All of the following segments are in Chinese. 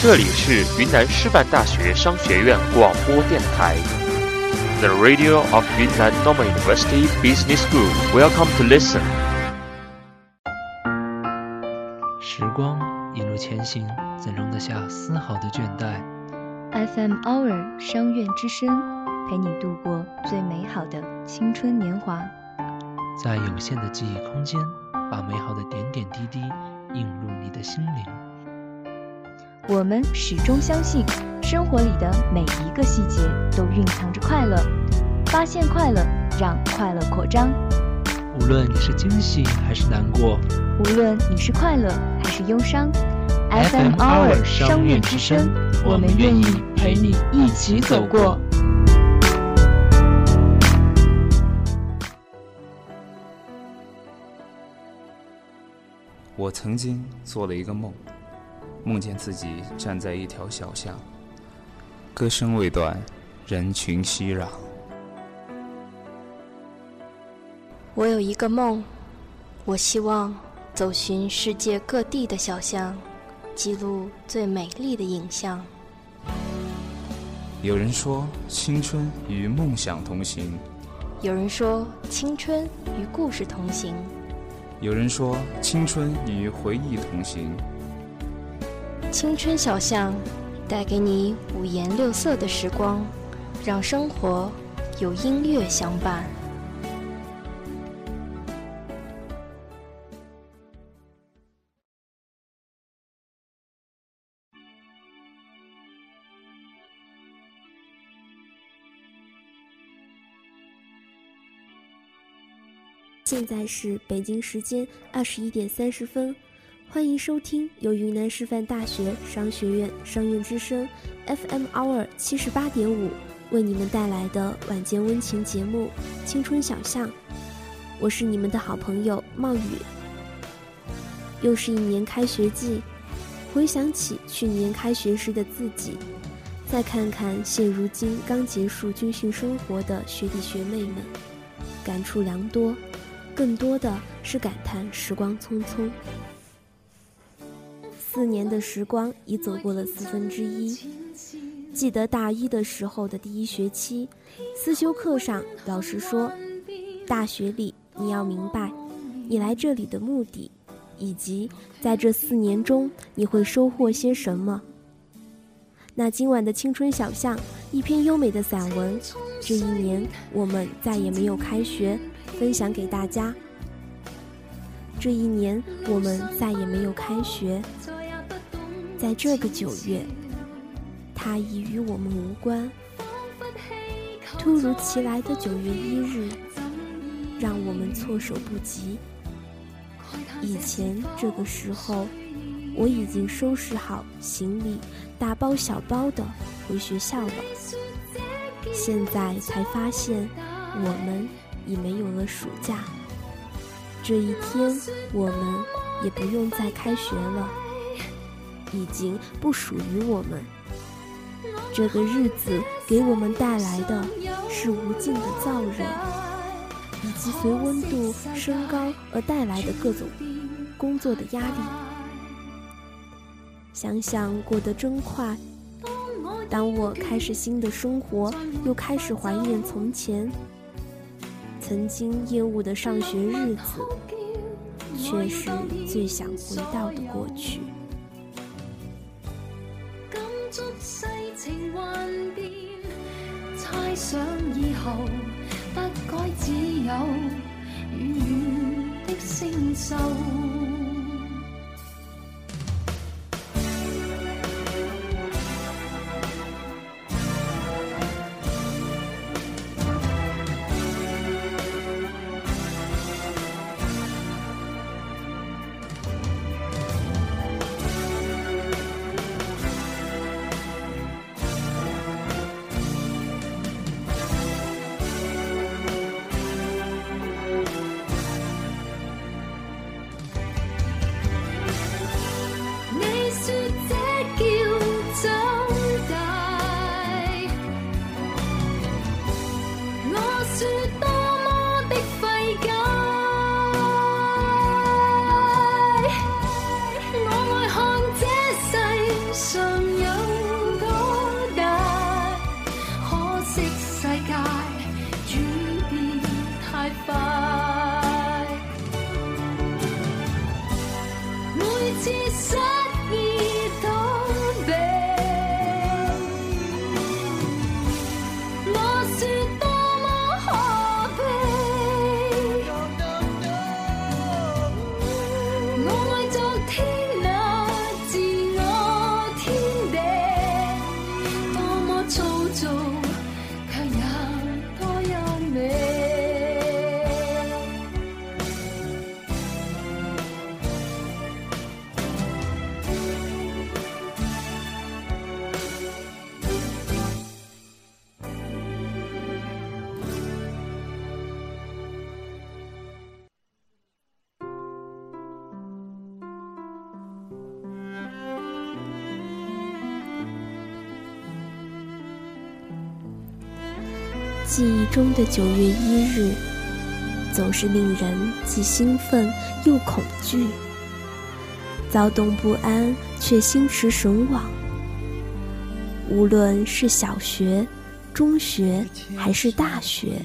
这里是云南师范大学商学院广播电台，The Radio of Yunnan Normal University Business School. Welcome to listen. 时光一路前行，怎容得下丝毫的倦怠？FM Hour 商院之声，陪你度过最美好的青春年华。在有限的记忆空间，把美好的点点滴滴映入你的心灵。我们始终相信，生活里的每一个细节都蕴藏着快乐。发现快乐，让快乐扩张。无论你是惊喜还是难过，无论你是快乐还是忧伤，FM Hour 商院之声，我们愿意陪你一起走过。我曾经做了一个梦。梦见自己站在一条小巷，歌声未断，人群熙攘。我有一个梦，我希望走寻世界各地的小巷，记录最美丽的影像。有人说青春与梦想同行，有人说青春与故事同行，有人说青春与回忆同行。青春小巷，带给你五颜六色的时光，让生活有音乐相伴。现在是北京时间二十一点三十分。欢迎收听由云南师范大学商学院商院之声 FM Hour 七十八点五为你们带来的晚间温情节目《青春小巷》，我是你们的好朋友冒雨。又是一年开学季，回想起去年开学时的自己，再看看现如今刚结束军训生活的学弟学妹们，感触良多，更多的是感叹时光匆匆。四年的时光已走过了四分之一。记得大一的时候的第一学期，思修课上，老师说：“大学里你要明白，你来这里的目的，以及在这四年中你会收获些什么。”那今晚的青春小巷，一篇优美的散文。这一年我们再也没有开学，分享给大家。这一年我们再也没有开学。在这个九月，它已与我们无关。突如其来的九月一日，让我们措手不及。以前这个时候，我已经收拾好行李，大包小包的回学校了。现在才发现，我们已没有了暑假。这一天，我们也不用再开学了。已经不属于我们。这个日子给我们带来的是无尽的燥热，以及随温度升高而带来的各种工作的压力。想想过得真快。当我开始新的生活，又开始怀念从前曾经厌恶的上学日子，却是最想回到的过去。想以后不该只有远远的星宿。记忆中的九月一日，总是令人既兴奋又恐惧，躁动不安却心驰神往。无论是小学、中学还是大学，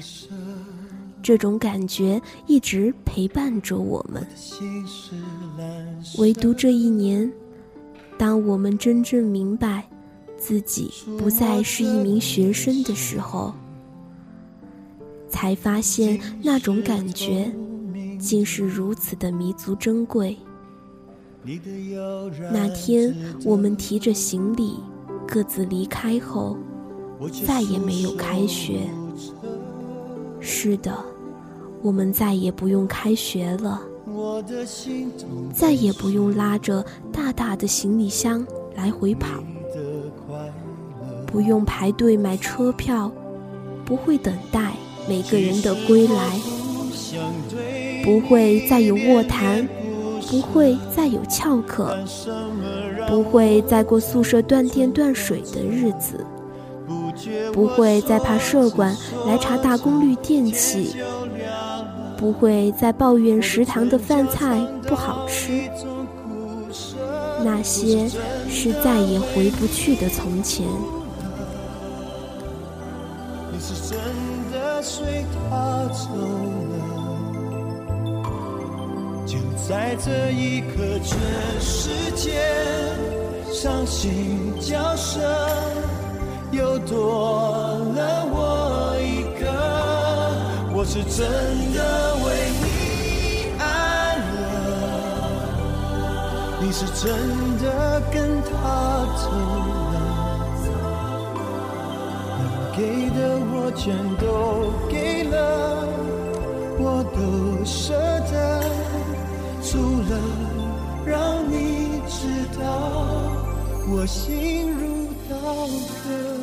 这种感觉一直陪伴着我们。唯独这一年，当我们真正明白自己不再是一名学生的时候，才发现那种感觉，竟是如此的弥足珍贵。那天我们提着行李各自离开后，再也没有开学。是的，我们再也不用开学了，再也不用拉着大大的行李箱来回跑，不用排队买车票，不会等待。每个人的归来，不会再有卧谈，不会再有翘课，不会再过宿舍断电断水的日子，不会再怕舍管来查大功率电器，不会再抱怨食堂的饭菜不好吃。那些是再也回不去的从前。随他走了，就在这一刻，全世界伤心叫声又多了我一个。我是真的为你爱了，你是真的跟他走。给的我全都给了，我都舍得，除了让你知道我心如刀割。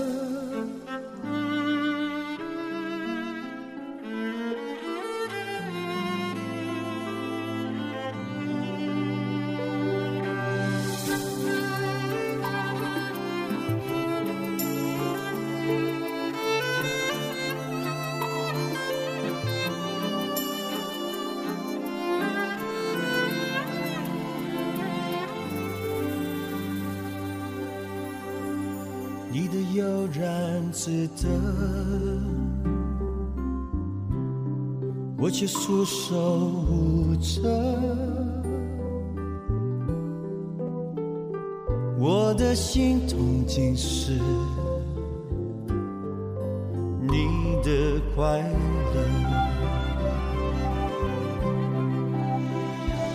值得，我却束手无策。我的心痛竟是你的快乐，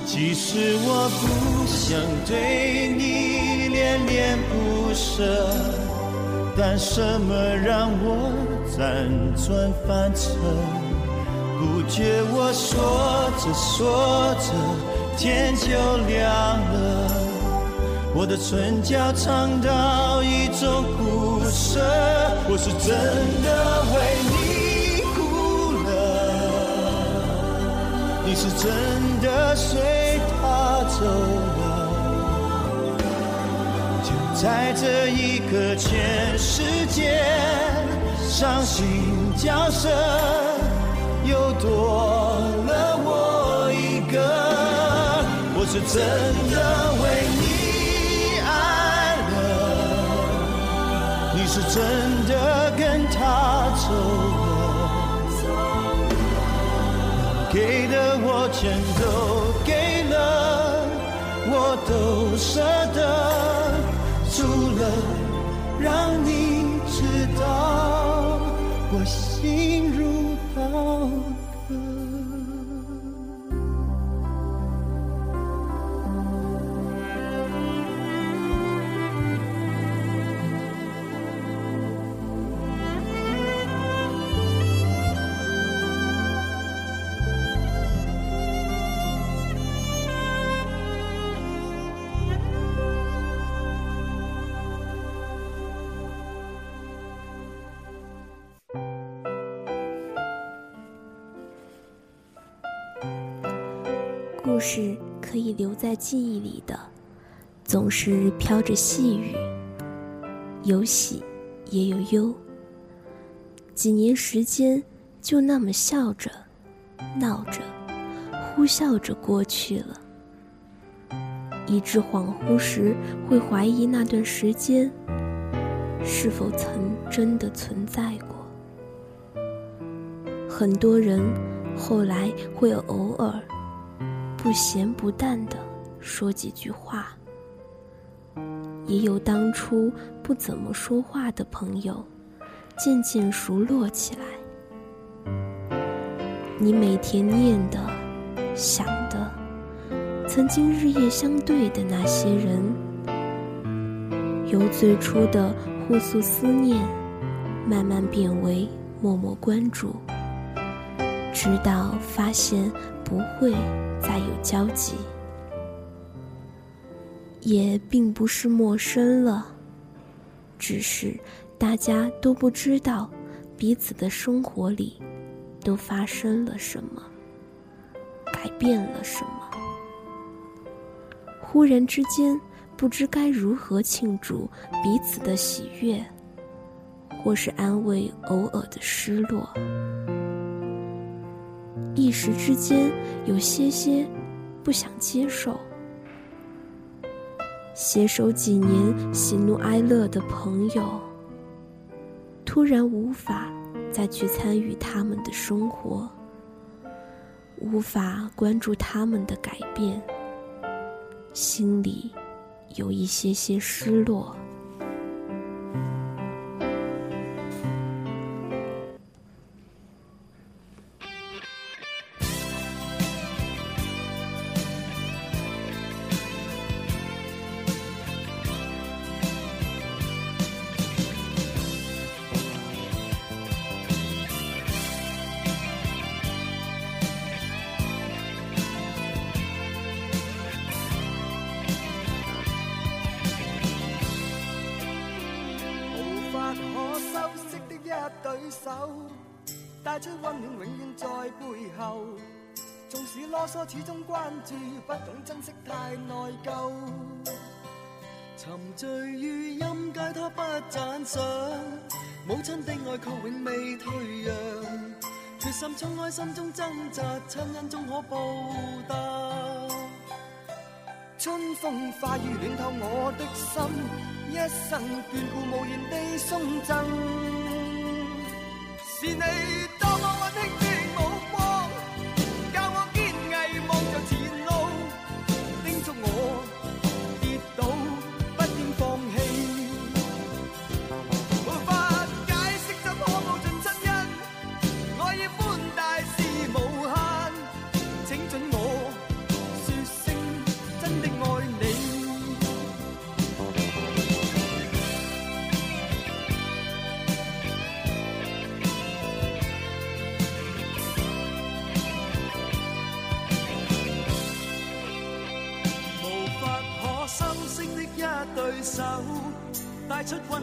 即使我不想对你恋恋不舍。但什么让我辗转反侧？不觉我说着说着天就亮了，我的唇角尝到一种苦涩。我是真的为你哭了，你是真的随他走了。在这一刻，全世界伤心角色又多了。我一个。我是真的为你爱了，你是真的跟他走了，给的我全都给了，我。都舍得，让你知道我心故事可以留在记忆里的，总是飘着细雨，有喜也有忧。几年时间就那么笑着、闹着、呼啸着过去了，以致恍惚时会怀疑那段时间是否曾真的存在过。很多人后来会偶尔。不咸不淡的说几句话，也有当初不怎么说话的朋友，渐渐熟络起来。你每天念的、想的，曾经日夜相对的那些人，由最初的互诉思念，慢慢变为默默关注，直到发现不会。再有交集，也并不是陌生了，只是大家都不知道彼此的生活里都发生了什么，改变了什么。忽然之间，不知该如何庆祝彼此的喜悦，或是安慰偶尔的失落。一时之间，有些些不想接受。携手几年喜怒哀乐的朋友，突然无法再去参与他们的生活，无法关注他们的改变，心里有一些些失落。对手带出温暖，永远在背后。纵使啰嗦，始终关注，不懂珍惜，太内疚。沉醉于音阶，他不赞赏。母亲的爱却永未退让。决心冲开心中挣扎，亲恩终可报答。春风化雨暖透我的心，一生眷顾无言地送赠。是你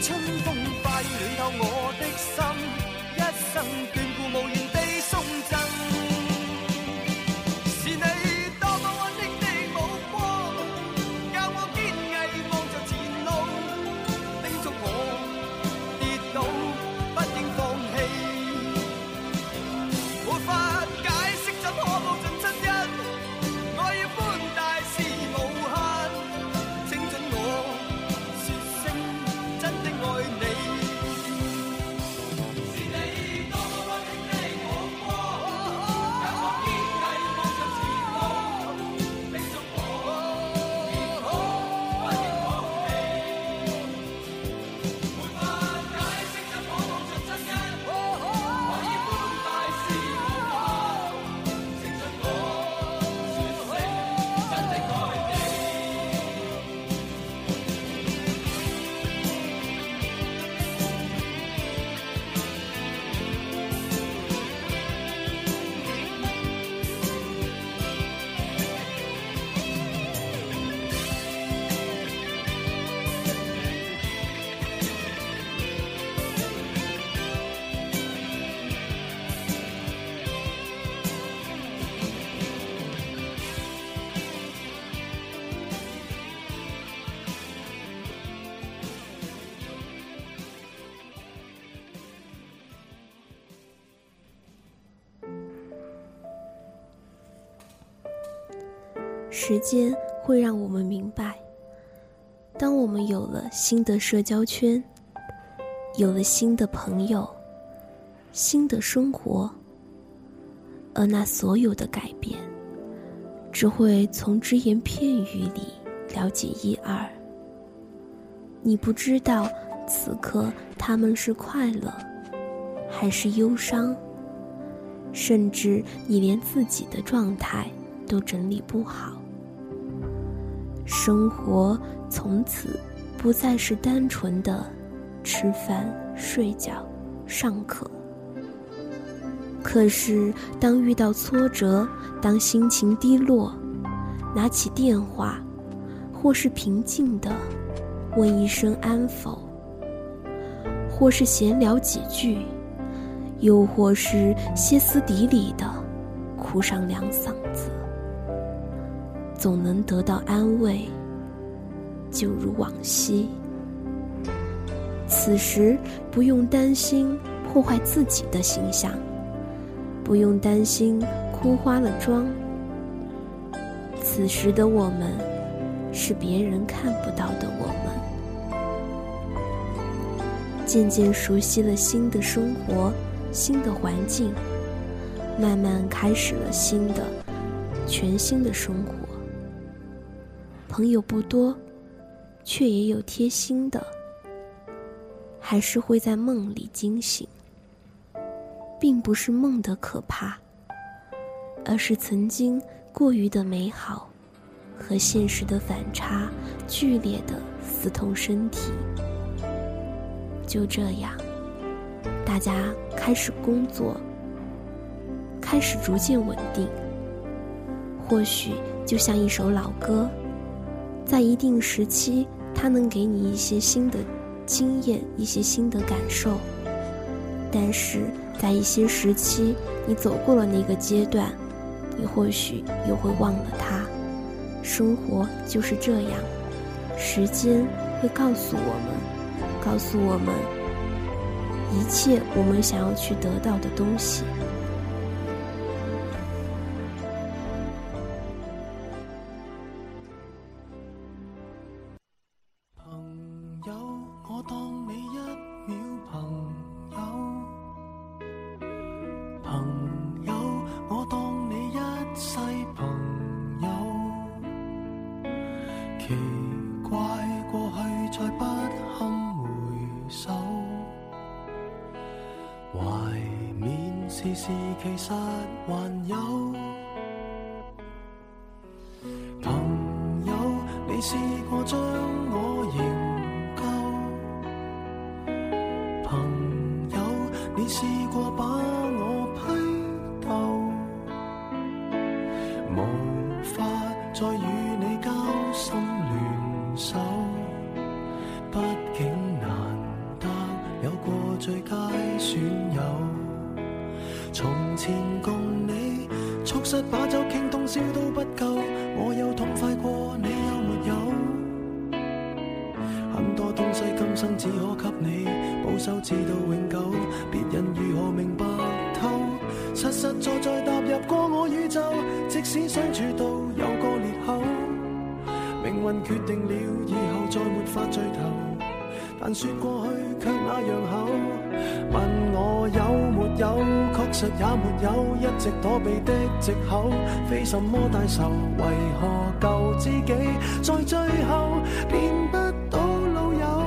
秋时间会让我们明白，当我们有了新的社交圈，有了新的朋友，新的生活，而那所有的改变，只会从只言片语里了解一二。你不知道此刻他们是快乐，还是忧伤，甚至你连自己的状态都整理不好。生活从此不再是单纯的吃饭、睡觉、上课。可是，当遇到挫折，当心情低落，拿起电话，或是平静的问一声安否，或是闲聊几句，又或是歇斯底里的哭上两嗓。总能得到安慰，就如往昔。此时不用担心破坏自己的形象，不用担心哭花了妆。此时的我们，是别人看不到的我们。渐渐熟悉了新的生活、新的环境，慢慢开始了新的、全新的生活。朋友不多，却也有贴心的，还是会在梦里惊醒。并不是梦的可怕，而是曾经过于的美好，和现实的反差剧烈的撕痛身体。就这样，大家开始工作，开始逐渐稳定。或许就像一首老歌。在一定时期，它能给你一些新的经验，一些新的感受。但是在一些时期，你走过了那个阶段，你或许又会忘了它。生活就是这样，时间会告诉我们，告诉我们一切我们想要去得到的东西。但说过去却那样厚，问我有没有，确实也没有，一直躲避的藉口，非什么大仇，为何旧知己在最后变不到老友？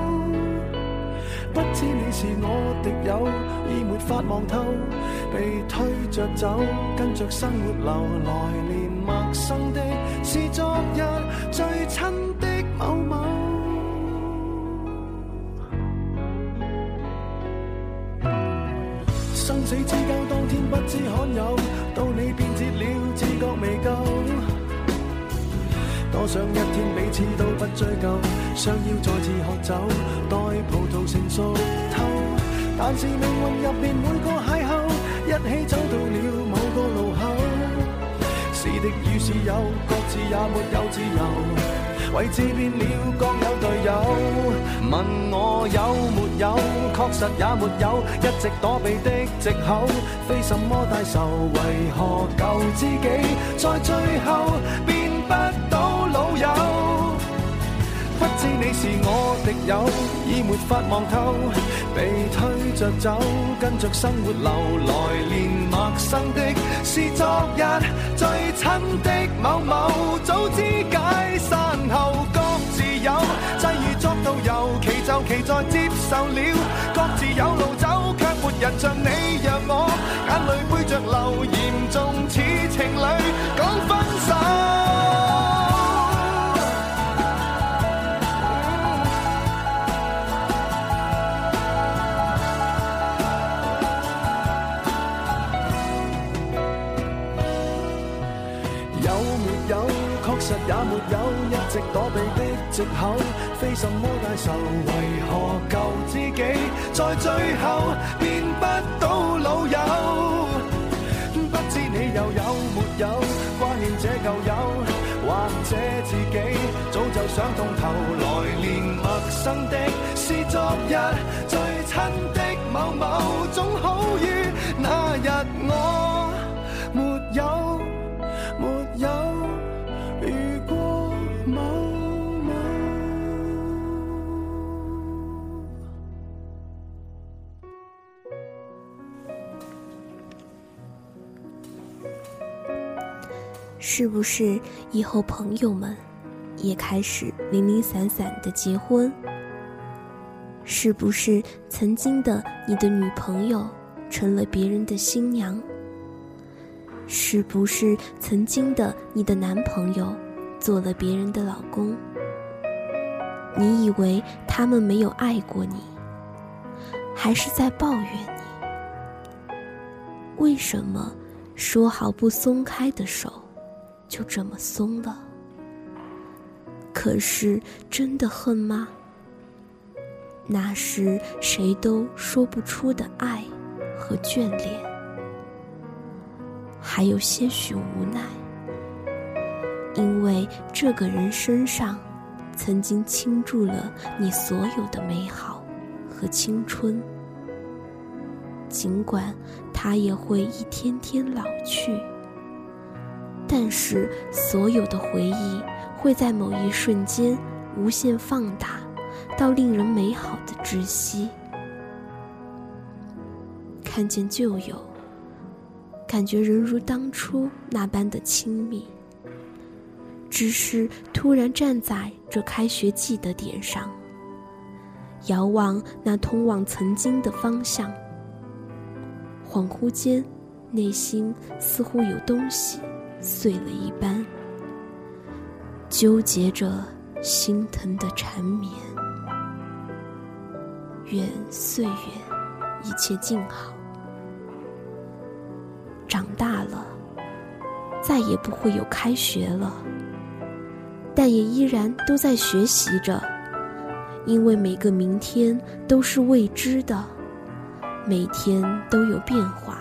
不知你是我敌友，已没法望透，被推着走，跟着生活流，来年陌生的是昨日最亲死之交当天不知罕有，到你变节了，自觉未够。多想一天彼此都不追究，想要再次喝酒，待葡萄成熟透。但是命运入面每个邂逅，一起走到了某个路口。是敌与是友，各自也没有自由。位置变了各有队友问我有没有确实也没有一直躲避的藉口非什么大仇为何旧知己在最后变不到老友。不知你是我敌友已没法望透。被推着走跟着生活流来年陌生的是昨日最亲的某某早知其就其在接受了，各自有路走，却没人像你让我眼泪背着流，严重似情侣讲分手。有没有？确实也没有，一直躲避的藉口，非什么大仇，为何旧知己在最後變不到老友？不知你又有沒有掛念這舊友，或者自己早就想通透，來年陌生的是昨日最親的某某，總好於那日我是不是以后朋友们也开始零零散散的结婚？是不是曾经的你的女朋友成了别人的新娘？是不是曾经的你的男朋友做了别人的老公？你以为他们没有爱过你，还是在抱怨你？为什么说好不松开的手，就这么松了？可是真的恨吗？那是谁都说不出的爱和眷恋。还有些许无奈，因为这个人身上曾经倾注了你所有的美好和青春。尽管他也会一天天老去，但是所有的回忆会在某一瞬间无限放大，到令人美好的窒息。看见旧友。感觉仍如当初那般的亲密，只是突然站在这开学季的点上，遥望那通往曾经的方向，恍惚间，内心似乎有东西碎了一般，纠结着心疼的缠绵。愿岁月一切静好。长大了，再也不会有开学了，但也依然都在学习着，因为每个明天都是未知的，每天都有变化。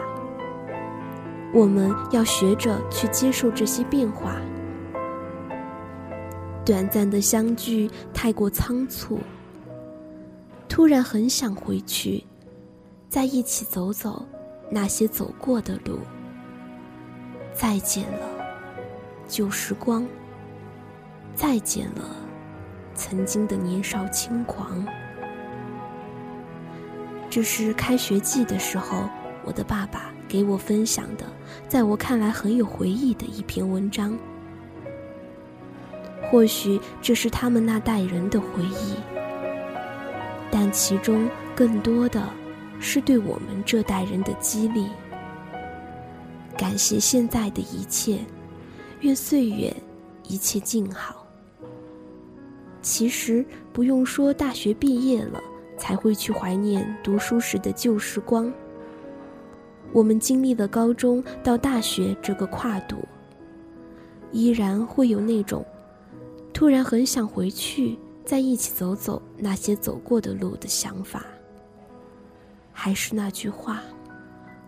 我们要学着去接受这些变化。短暂的相聚太过仓促，突然很想回去，在一起走走那些走过的路。再见了，旧时光。再见了，曾经的年少轻狂。这是开学季的时候，我的爸爸给我分享的，在我看来很有回忆的一篇文章。或许这是他们那代人的回忆，但其中更多的是对我们这代人的激励。感谢现在的一切，愿岁月一切静好。其实不用说，大学毕业了才会去怀念读书时的旧时光。我们经历了高中到大学这个跨度，依然会有那种突然很想回去，在一起走走那些走过的路的想法。还是那句话，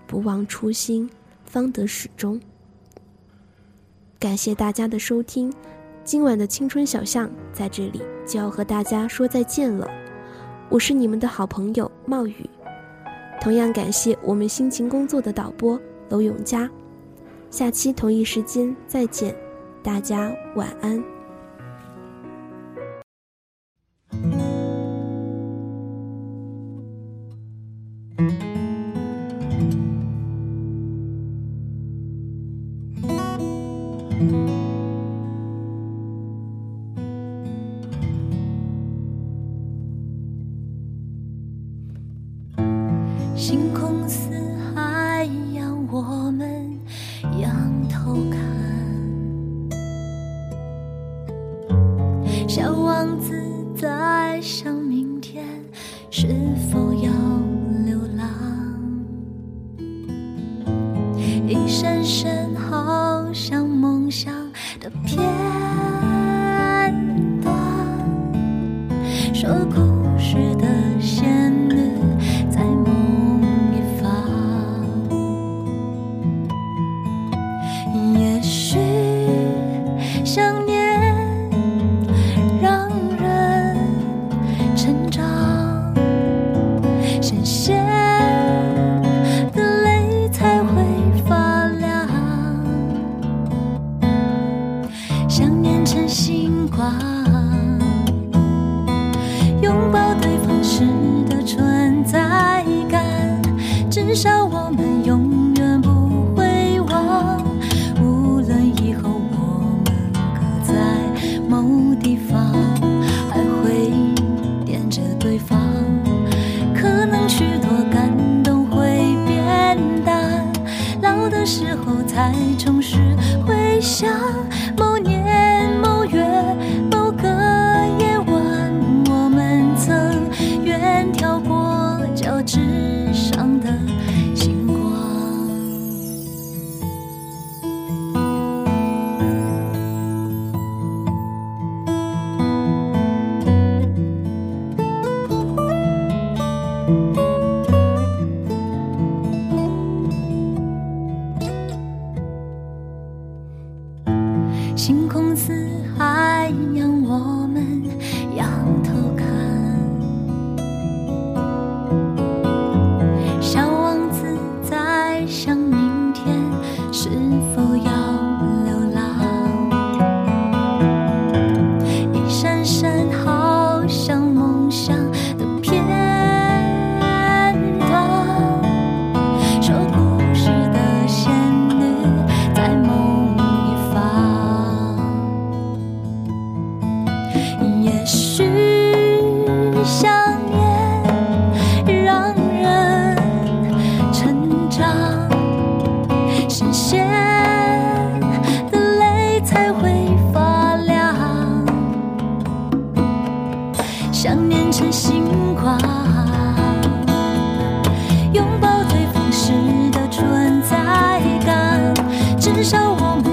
不忘初心。方得始终。感谢大家的收听，今晚的青春小巷在这里就要和大家说再见了。我是你们的好朋友冒雨，同样感谢我们辛勤工作的导播娄永佳，下期同一时间再见，大家晚安。至少我们